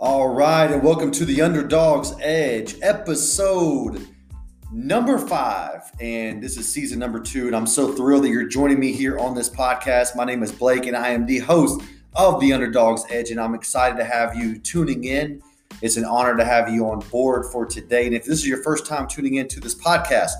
All right, and welcome to the Underdog's Edge, episode number five. And this is season number two. And I'm so thrilled that you're joining me here on this podcast. My name is Blake, and I am the host of the Underdog's Edge. And I'm excited to have you tuning in. It's an honor to have you on board for today. And if this is your first time tuning into this podcast,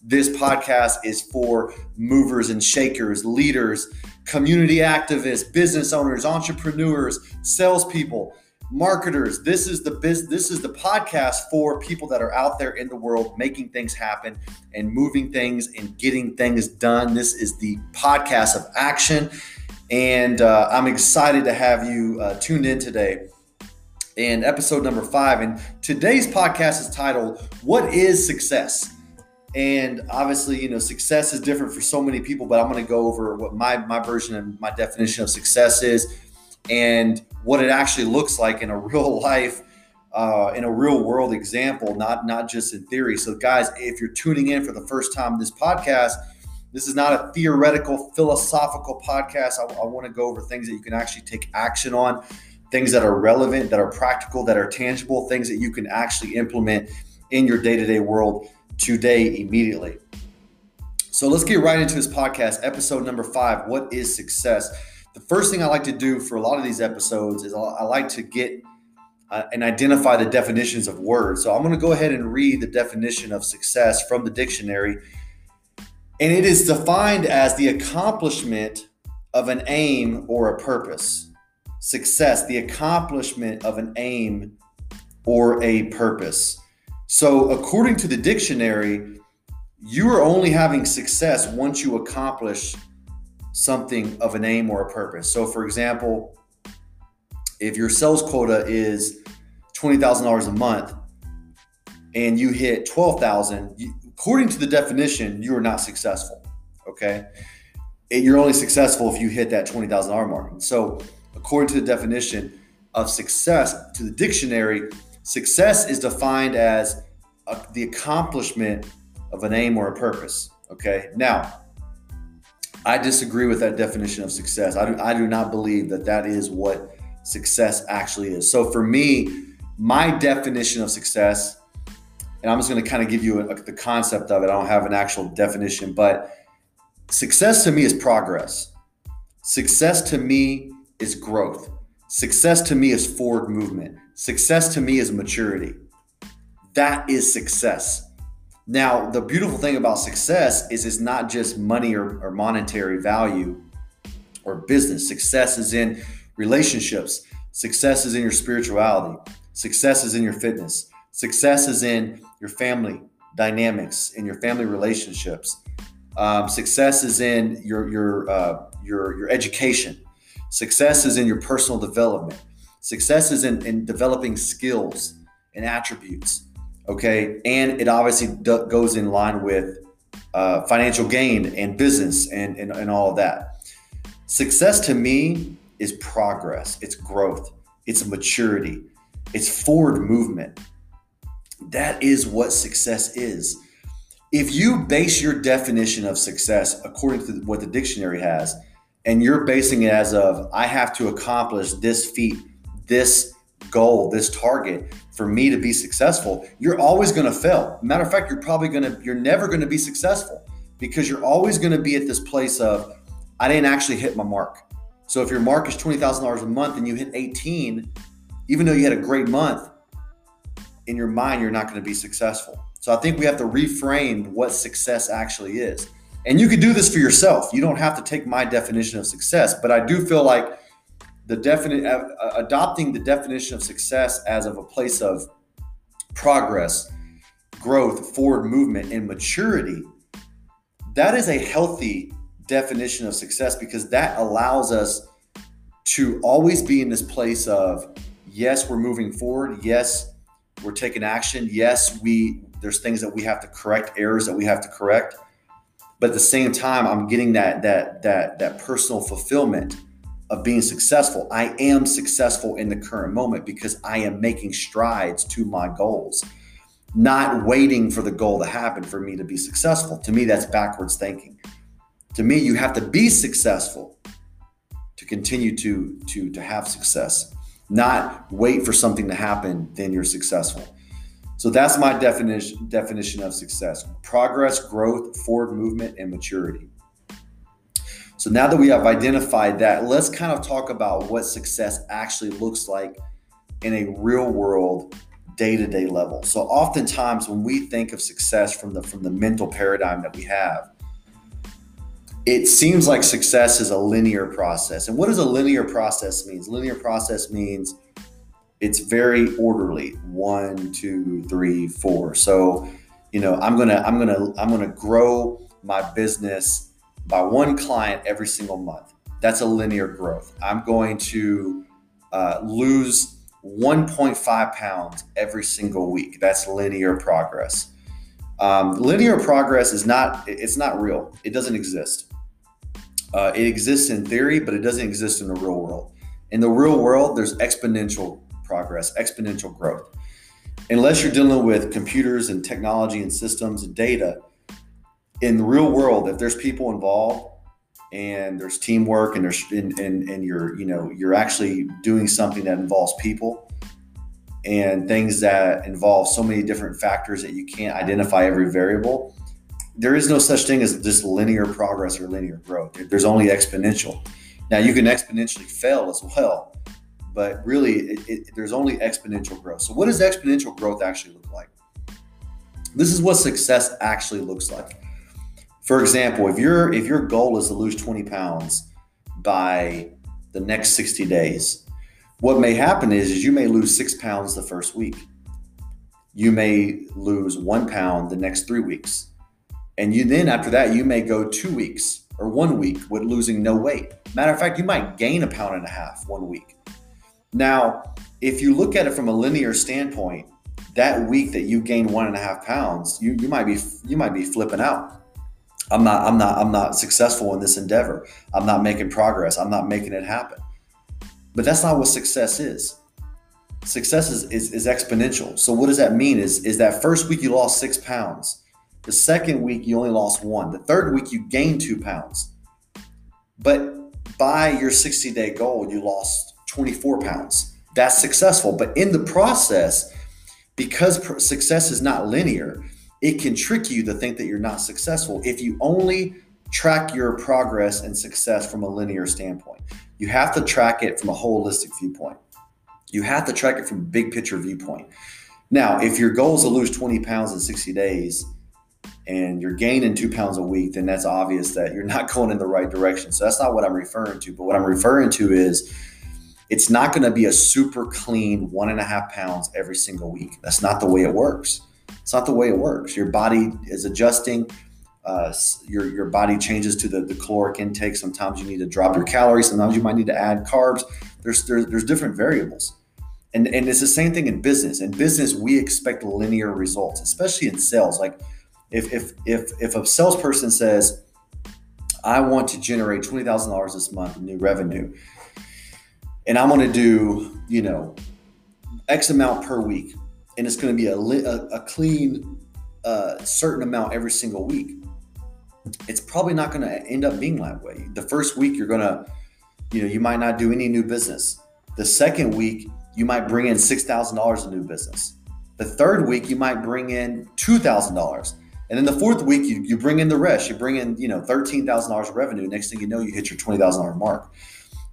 this podcast is for movers and shakers, leaders, community activists, business owners, entrepreneurs, salespeople marketers. This is the biz this is the podcast for people that are out there in the world making things happen and moving things and getting things done. This is the podcast of action. And uh, i'm excited to have you uh, tuned in today. In episode number five and today's podcast is titled what is success? And obviously you know success is different for so many people but i'm going to go over what my my version and my definition of success is and what it actually looks like in a real life uh, in a real world example not not just in theory. So guys if you're tuning in for the first time this podcast this is not a theoretical philosophical podcast. I, I want to go over things that you can actually take action on things that are relevant that are practical that are tangible things that you can actually implement in your day-to-day world today immediately. So let's get right into this podcast episode number five what is success the first thing I like to do for a lot of these episodes is I like to get uh, and identify the definitions of words. So I'm going to go ahead and read the definition of success from the dictionary. And it is defined as the accomplishment of an aim or a purpose. Success, the accomplishment of an aim or a purpose. So, according to the dictionary, you are only having success once you accomplish something of an aim or a purpose. So, for example, if your sales quota is $20,000 a month and you hit 12,000, according to the definition, you are not successful. Okay. You're only successful if you hit that $20,000 mark. So, according to the definition of success to the dictionary, success is defined as a, the accomplishment of an aim or a purpose. Okay. Now, I disagree with that definition of success. I do, I do not believe that that is what success actually is. So for me, my definition of success, and I'm just going to kind of give you a, a, the concept of it. I don't have an actual definition, but success to me is progress. Success to me is growth. Success to me is forward movement. Success to me is maturity. That is success. Now, the beautiful thing about success is it's not just money or, or monetary value or business. Success is in relationships, success is in your spirituality, success is in your fitness, success is in your family dynamics, in your family relationships. Um, success is in your your uh, your your education. Success is in your personal development. Success is in, in developing skills and attributes. Okay. And it obviously d- goes in line with uh, financial gain and business and, and, and all of that. Success to me is progress, it's growth, it's maturity, it's forward movement. That is what success is. If you base your definition of success according to what the dictionary has, and you're basing it as of, I have to accomplish this feat, this goal, this target for me to be successful, you're always going to fail. Matter of fact, you're probably going to, you're never going to be successful because you're always going to be at this place of, I didn't actually hit my mark. So if your mark is $20,000 a month and you hit 18, even though you had a great month, in your mind, you're not going to be successful. So I think we have to reframe what success actually is. And you could do this for yourself. You don't have to take my definition of success, but I do feel like the definite uh, adopting the definition of success as of a place of progress, growth, forward movement, and maturity. That is a healthy definition of success because that allows us to always be in this place of yes, we're moving forward. Yes, we're taking action. Yes, we there's things that we have to correct, errors that we have to correct. But at the same time, I'm getting that that that that personal fulfillment of being successful. I am successful in the current moment because I am making strides to my goals, not waiting for the goal to happen for me to be successful. To me, that's backwards thinking. To me, you have to be successful to continue to, to, to have success. not wait for something to happen, then you're successful. So that's my definition definition of success. Progress, growth, forward movement, and maturity. So now that we have identified that, let's kind of talk about what success actually looks like in a real world day-to-day level. So oftentimes when we think of success from the from the mental paradigm that we have, it seems like success is a linear process. And what does a linear process mean? Linear process means it's very orderly. One, two, three, four. So, you know, I'm gonna, I'm gonna, I'm gonna grow my business by one client every single month. That's a linear growth. I'm going to uh, lose 1.5 pounds every single week. That's linear progress. Um, linear progress is not, it's not real. It doesn't exist. Uh, it exists in theory, but it doesn't exist in the real world. In the real world, there's exponential progress, exponential growth. Unless you're dealing with computers and technology and systems and data, in the real world, if there's people involved and there's teamwork and there's and, and, and you're you know you're actually doing something that involves people and things that involve so many different factors that you can't identify every variable there is no such thing as just linear progress or linear growth. There's only exponential. Now you can exponentially fail as well, but really it, it, there's only exponential growth. So what does exponential growth actually look like? This is what success actually looks like. For example, if your if your goal is to lose 20 pounds by the next 60 days, what may happen is, is you may lose six pounds the first week. You may lose one pound the next three weeks and you then after that, you may go two weeks or one week with losing no weight. Matter of fact, you might gain a pound and a half one week. Now, if you look at it from a linear standpoint, that week that you gain one and a half pounds, you you might be you might be flipping out. I'm not I'm not I'm not successful in this endeavor. I'm not making progress. I'm not making it happen. But that's not what success is. Success is, is, is exponential. So what does that mean? Is is that first week you lost six pounds the second week, you only lost one. The third week, you gained two pounds. But by your 60 day goal, you lost 24 pounds. That's successful. But in the process, because success is not linear, it can trick you to think that you're not successful if you only track your progress and success from a linear standpoint. You have to track it from a holistic viewpoint. You have to track it from a big picture viewpoint. Now, if your goal is to lose 20 pounds in 60 days, and you're gaining two pounds a week, then that's obvious that you're not going in the right direction. So that's not what I'm referring to. But what I'm referring to is it's not going to be a super clean one and a half pounds every single week. That's not the way it works. It's not the way it works. Your body is adjusting. Uh, your your body changes to the, the caloric intake. Sometimes you need to drop your calories. Sometimes you might need to add carbs. There's there's, there's different variables. And, and it's the same thing in business. In business, we expect linear results, especially in sales. Like if if if if a salesperson says, I want to generate twenty thousand dollars this month in new revenue, and I'm going to do you know X amount per week, and it's going to be a a, a clean uh, certain amount every single week. It's probably not going to end up being that way. The first week you're going to, you know, you might not do any new business. The second week you might bring in six thousand dollars in new business. The third week you might bring in two thousand dollars and then the fourth week, you, you bring in the rest. You bring in, you know, $13,000 revenue. Next thing you know, you hit your $20,000 mark.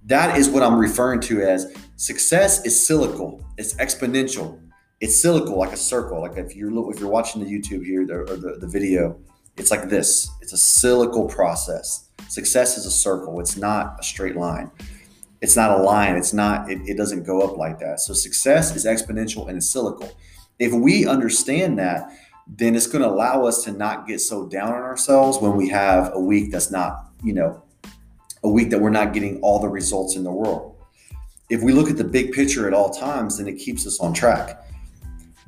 That is what I'm referring to as success is cyclical. It's exponential. It's cyclical, like a circle. Like if you're if you're watching the YouTube here or the, the video, it's like this. It's a cyclical process. Success is a circle. It's not a straight line. It's not a line. It's not. It, it doesn't go up like that. So success is exponential and it's. If we understand that, then it's going to allow us to not get so down on ourselves when we have a week that's not, you know, a week that we're not getting all the results in the world. If we look at the big picture at all times, then it keeps us on track.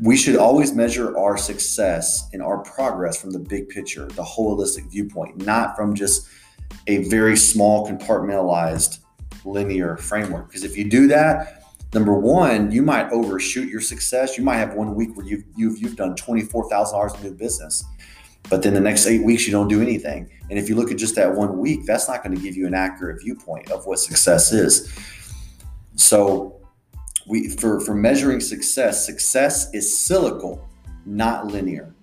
We should always measure our success and our progress from the big picture, the holistic viewpoint, not from just a very small compartmentalized linear framework. Because if you do that, number one, you might overshoot your success. You might have one week where you've you've, you've done twenty four thousand dollars in new business, but then the next eight weeks you don't do anything. And if you look at just that one week, that's not going to give you an accurate viewpoint of what success is. So, we for for measuring success, success is cyclical, not linear.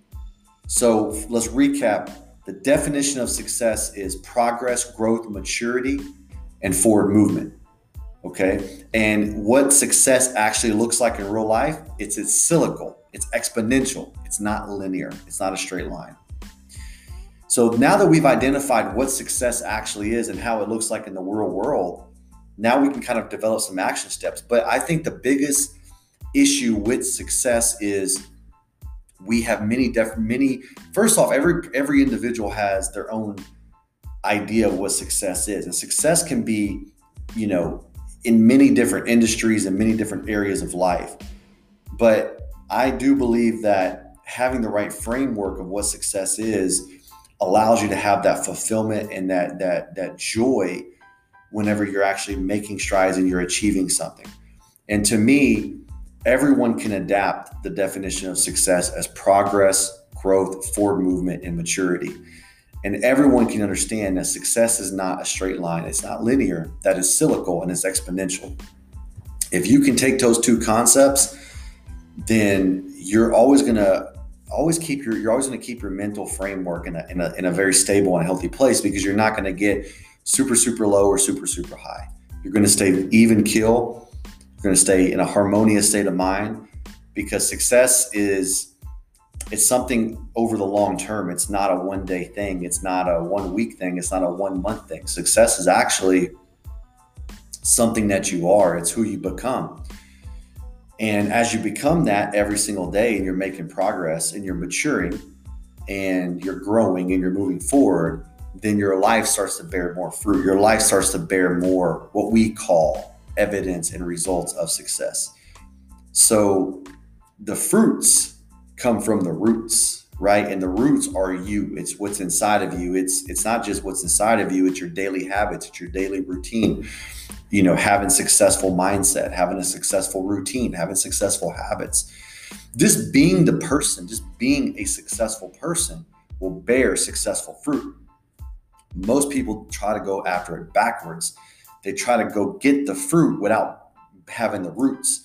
So let's recap. The definition of success is progress, growth, maturity, and forward movement. Okay. And what success actually looks like in real life, it's it's cyclical, it's exponential, it's not linear, it's not a straight line. So now that we've identified what success actually is and how it looks like in the real world, now we can kind of develop some action steps. But I think the biggest issue with success is we have many def- many first off every every individual has their own idea of what success is and success can be you know in many different industries and many different areas of life but i do believe that having the right framework of what success is allows you to have that fulfillment and that that that joy whenever you're actually making strides and you're achieving something and to me everyone can adapt the definition of success as progress, growth, forward movement, and maturity. And everyone can understand that success is not a straight line, it's not linear, that is cyclical and it's exponential. If you can take those two concepts, then you're always going to always keep your you're always going to keep your mental framework in a, in a in a very stable and healthy place because you're not going to get super super low or super super high. You're going to stay even kill You're going to stay in a harmonious state of mind because success is it's something over the long term. It's not a one day thing. It's not a one week thing. It's not a one month thing. Success is actually something that you are. It's who you become. And as you become that every single day and you're making progress and you're maturing and you're growing and you're moving forward then your life starts to bear more fruit your life starts to bear more what we call evidence and results of success. So the fruits come from the roots, right? And the roots are you. It's what's inside of you. It's it's not just what's inside of you, it's your daily habits, it's your daily routine. You know, having successful mindset, having a successful routine, having successful habits. Just being the person, just being a successful person will bear successful fruit. Most people try to go after it backwards they try to go get the fruit without having the roots.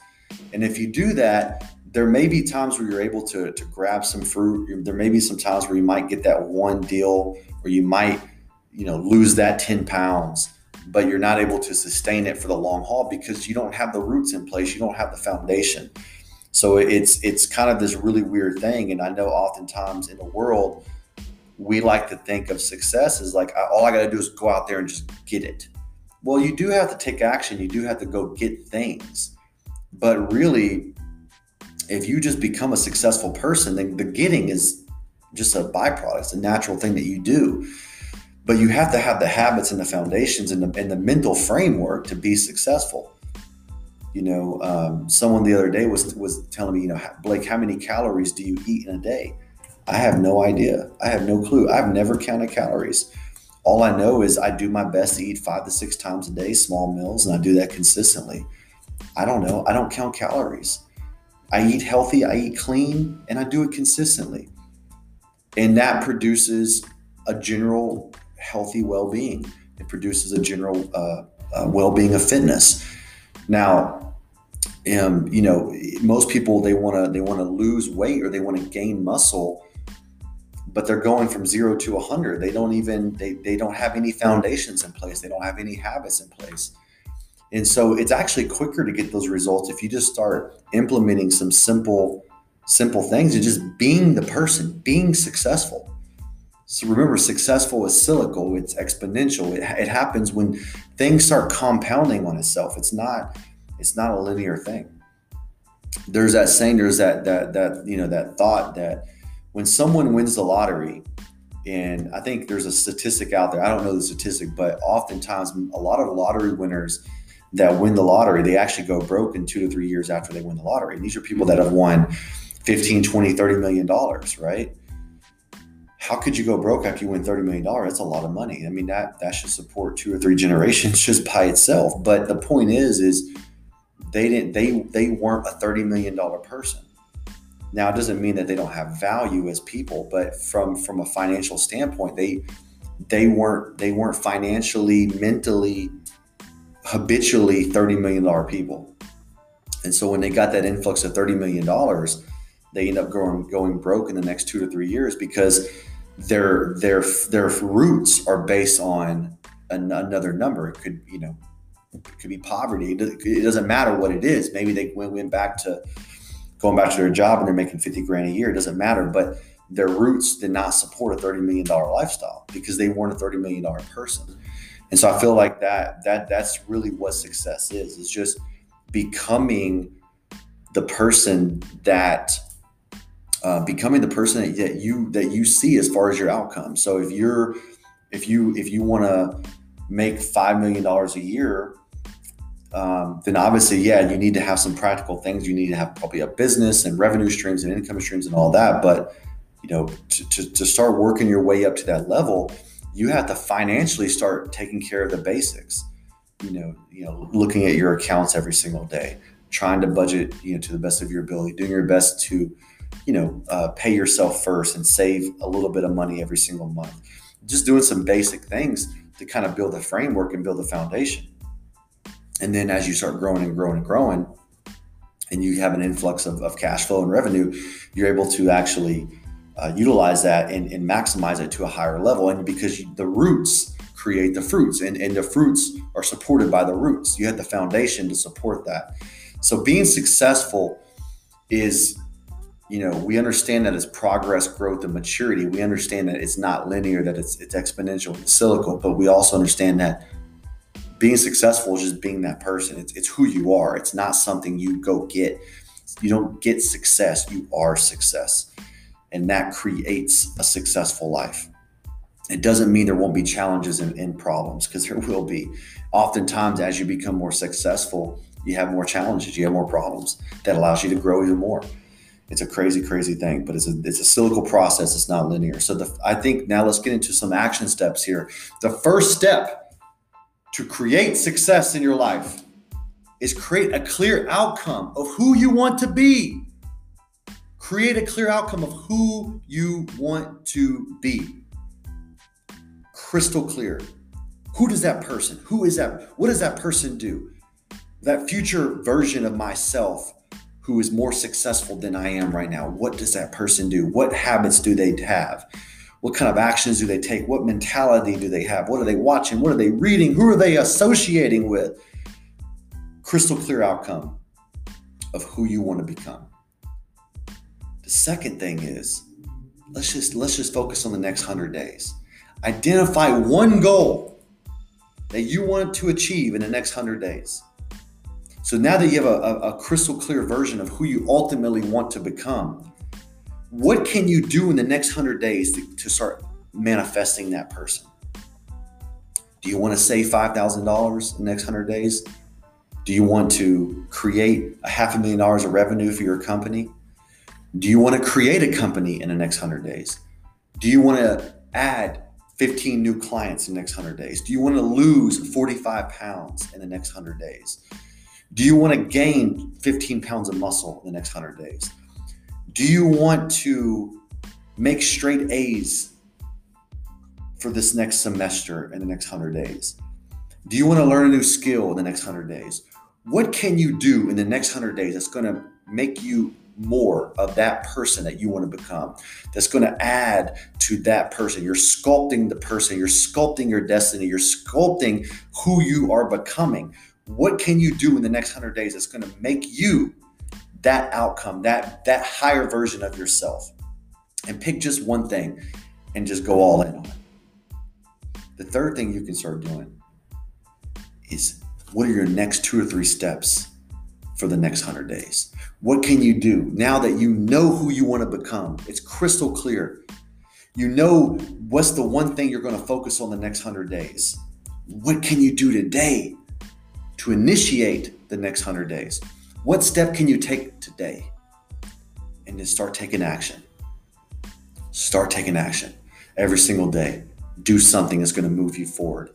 And if you do that, there may be times where you're able to, to grab some fruit. There may be some times where you might get that one deal or you might, you know, lose that 10 pounds, but you're not able to sustain it for the long haul because you don't have the roots in place. You don't have the foundation. So it's it's kind of this really weird thing. And I know oftentimes in the world, we like to think of success as like all I got to do is go out there and just get it. Well, you do have to take action. You do have to go get things. But really, if you just become a successful person, then the getting is just a byproduct. It's a natural thing that you do. But you have to have the habits and the foundations and the, and the mental framework to be successful. You know, um, someone the other day was was telling me, you know, Blake, how many calories do you eat in a day? I have no idea. I have no clue. I've never counted calories all I know is I do my best to eat five to six times a day, small meals, and I do that consistently. I don't know. I don't count calories. I eat healthy, I eat clean, and I do it consistently. And that produces a general healthy well being. It produces a general uh, uh, well being of fitness. Now, um, you know, most people they want to they want to lose weight or they want to gain muscle but they're going from zero to 100 they don't even they, they don't have any hmm. foundations in place. They don't have any habits in place. And so it's actually quicker to get those results if you just start implementing some simple simple things and just being the person being successful. So remember successful is cyclical it's exponential. It, it happens when things start compounding on itself. It's not it's not a linear thing. There's that saying there's that that that you know that thought that when someone wins the lottery, and I think there's a statistic out there, I don't know the statistic, but oftentimes a lot of lottery winners that win the lottery, they actually go broke in two to three years after they win the lottery. And these are people that have won 15, 20, 30 million dollars, right? How could you go broke after you win 30 million dollars? That's a lot of money. I mean, that that should support two or three generations just by itself. But the point is, is they didn't they they weren't a 30 million dollar person now, it doesn't mean that they don't have value as people, but from from a financial standpoint, they they weren't they weren't financially, mentally, habitually thirty million dollar people. And so when they got that influx of $30 million, they end up going going broke in the next two to three years because their their their roots are based on an, another number. It could you know it could be poverty. It doesn't matter what it is. Maybe they went back to going back to their job and they're making 50 grand a year. It doesn't matter. But their roots did not support a $30 million lifestyle because they weren't a $30 million person. And so I feel like that that that's really what success is. It's just becoming the person that uh, becoming the person that, you that you see as far as your outcome. So if you're if you if you want to make five million dollars a year, um, then obviously, yeah, you need to have some practical things. You need to have probably a business and revenue streams and income streams and all that. But you know, to, to, to start working your way up to that level, you have to financially start taking care of the basics. You know, you know, looking at your accounts every single day, trying to budget, you know, to the best of your ability, doing your best to, you know, uh, pay yourself first and save a little bit of money every single month. Just doing some basic things to kind of build a framework and build a foundation. And then as you start growing and growing and growing, and you have an influx of, of cash flow and revenue, you're able to actually uh, utilize that and, and, maximize it to a higher level. And because you, the roots create the fruits, and, and the fruits are supported by the roots, you have the foundation to support that. So being successful is, you know, we understand that it's progress, growth, and maturity. We understand that it's not linear, that it's it's exponential, it's cyclical, but we also understand that being successful is just being that person. It's, it's who you are. It's not something you go get. You don't get success. You are success and that creates a successful life. It doesn't mean there won't be challenges and, and problems because there will be. Oftentimes, as you become more successful, you have more challenges, you have more problems that allows you to grow even more. It's a crazy, crazy thing, but it's a it's a cyclical process. It's not linear. So the, I think now let's get into some action steps here. The first step to create success in your life is create a clear outcome of who you want to be. Create a clear outcome of who you want to be. Crystal clear. Who does that person? Who is that? What does that person do? That future version of myself who is more successful than I am right now. What does that person do? What habits do they have? What kind of actions do they take? What mentality do they have? What are they watching? What are they reading? Who are they associating with? Crystal clear outcome of who you want to become. The second thing is let's just let's just focus on the next 100 days. Identify one goal that you want to achieve in the next 100 days. So now that you have a, a, a crystal clear version of who you ultimately want to become, what can you do in the next 100 days to, to start manifesting that person? Do you want to save $5,000 in the next 100 days? Do you want to create a half a million dollars of revenue for your company? Do you want to create a company in the next 100 days? Do you want to add 15 new clients in the next 100 days? Do you want to lose 45 pounds in the next 100 days? Do you want to gain 15 pounds of muscle in the next 100 days? Do you want to make straight A's for this next semester in the next 100 days? Do you want to learn a new skill in the next 100 days? What can you do in the next 100 days that's going to make you more of that person that you want to become? That's going to add to that person. You're sculpting the person. You're sculpting your destiny. You're sculpting who you are becoming. What can you do in the next 100 days that's going to make you that outcome that that higher version of yourself and pick just one thing and just go all in on it the third thing you can start doing is what are your next two or three steps for the next 100 days what can you do now that you know who you want to become? It's crystal clear. You know what's the one thing you're going to focus on the next 100 days. What can you do today to initiate the next 100 days? What step can you take today? And then start taking action. Start taking action every single day. Do something that's going to move you forward.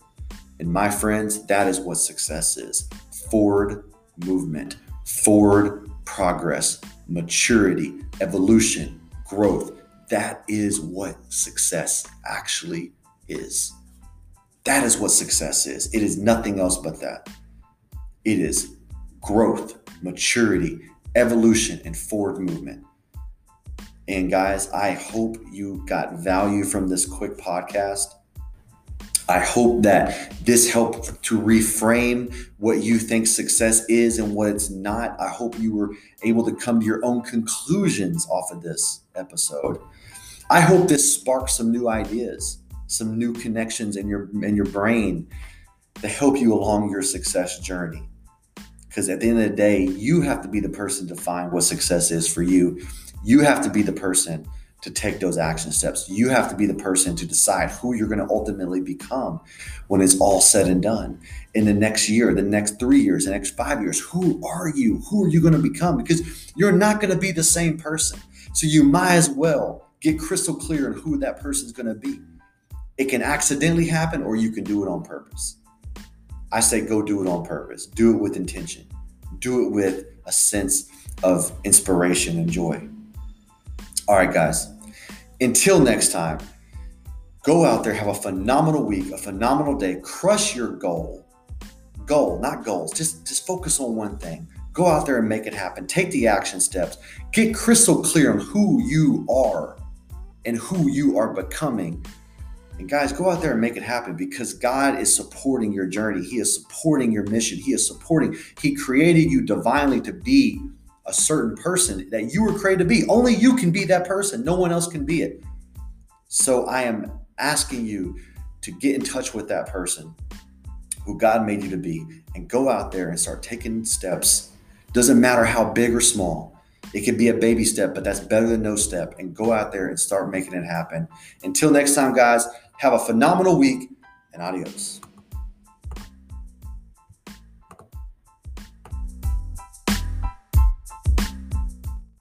And my friends, that is what success is forward movement, forward progress, maturity, evolution, growth. That is what success actually is. That is what success is. It is nothing else but that. It is growth, maturity, evolution, and forward movement. And guys, I hope you got value from this quick podcast. I hope that this helped to reframe what you think success is and what it's not. I hope you were able to come to your own conclusions off of this episode. I hope this sparks some new ideas, some new connections in your in your brain to help you along your success journey. Because at the end of the day, you have to be the person to find what success is for you. You have to be the person to take those action steps. You have to be the person to decide who you're going to ultimately become when it's all said and done. In the next year, the next three years, the next five years, who are you? Who are you going to become? Because you're not going to be the same person. So you might as well get crystal clear on who that person is going to be. It can accidentally happen or you can do it on purpose. I say go do it on purpose. Do it with intention. Do it with a sense of inspiration and joy. All right, guys. Until next time, go out there, have a phenomenal week, a phenomenal day, crush your goal. Goal, not goals. Just just focus on one thing. Go out there and make it happen. Take the action steps. Get crystal clear on who you are and who you are becoming. And guys, go out there and make it happen because God is supporting your journey. He is supporting your mission. He is supporting, He created you divinely to be a certain person that you were created to be. Only you can be that person. No one else can be it. So I am asking you to get in touch with that person who God made you to be and go out there and start taking steps. Doesn't matter how big or small. It could be a baby step, but that's better than no step. And go out there and start making it happen. Until next time, guys, have a phenomenal week and adios.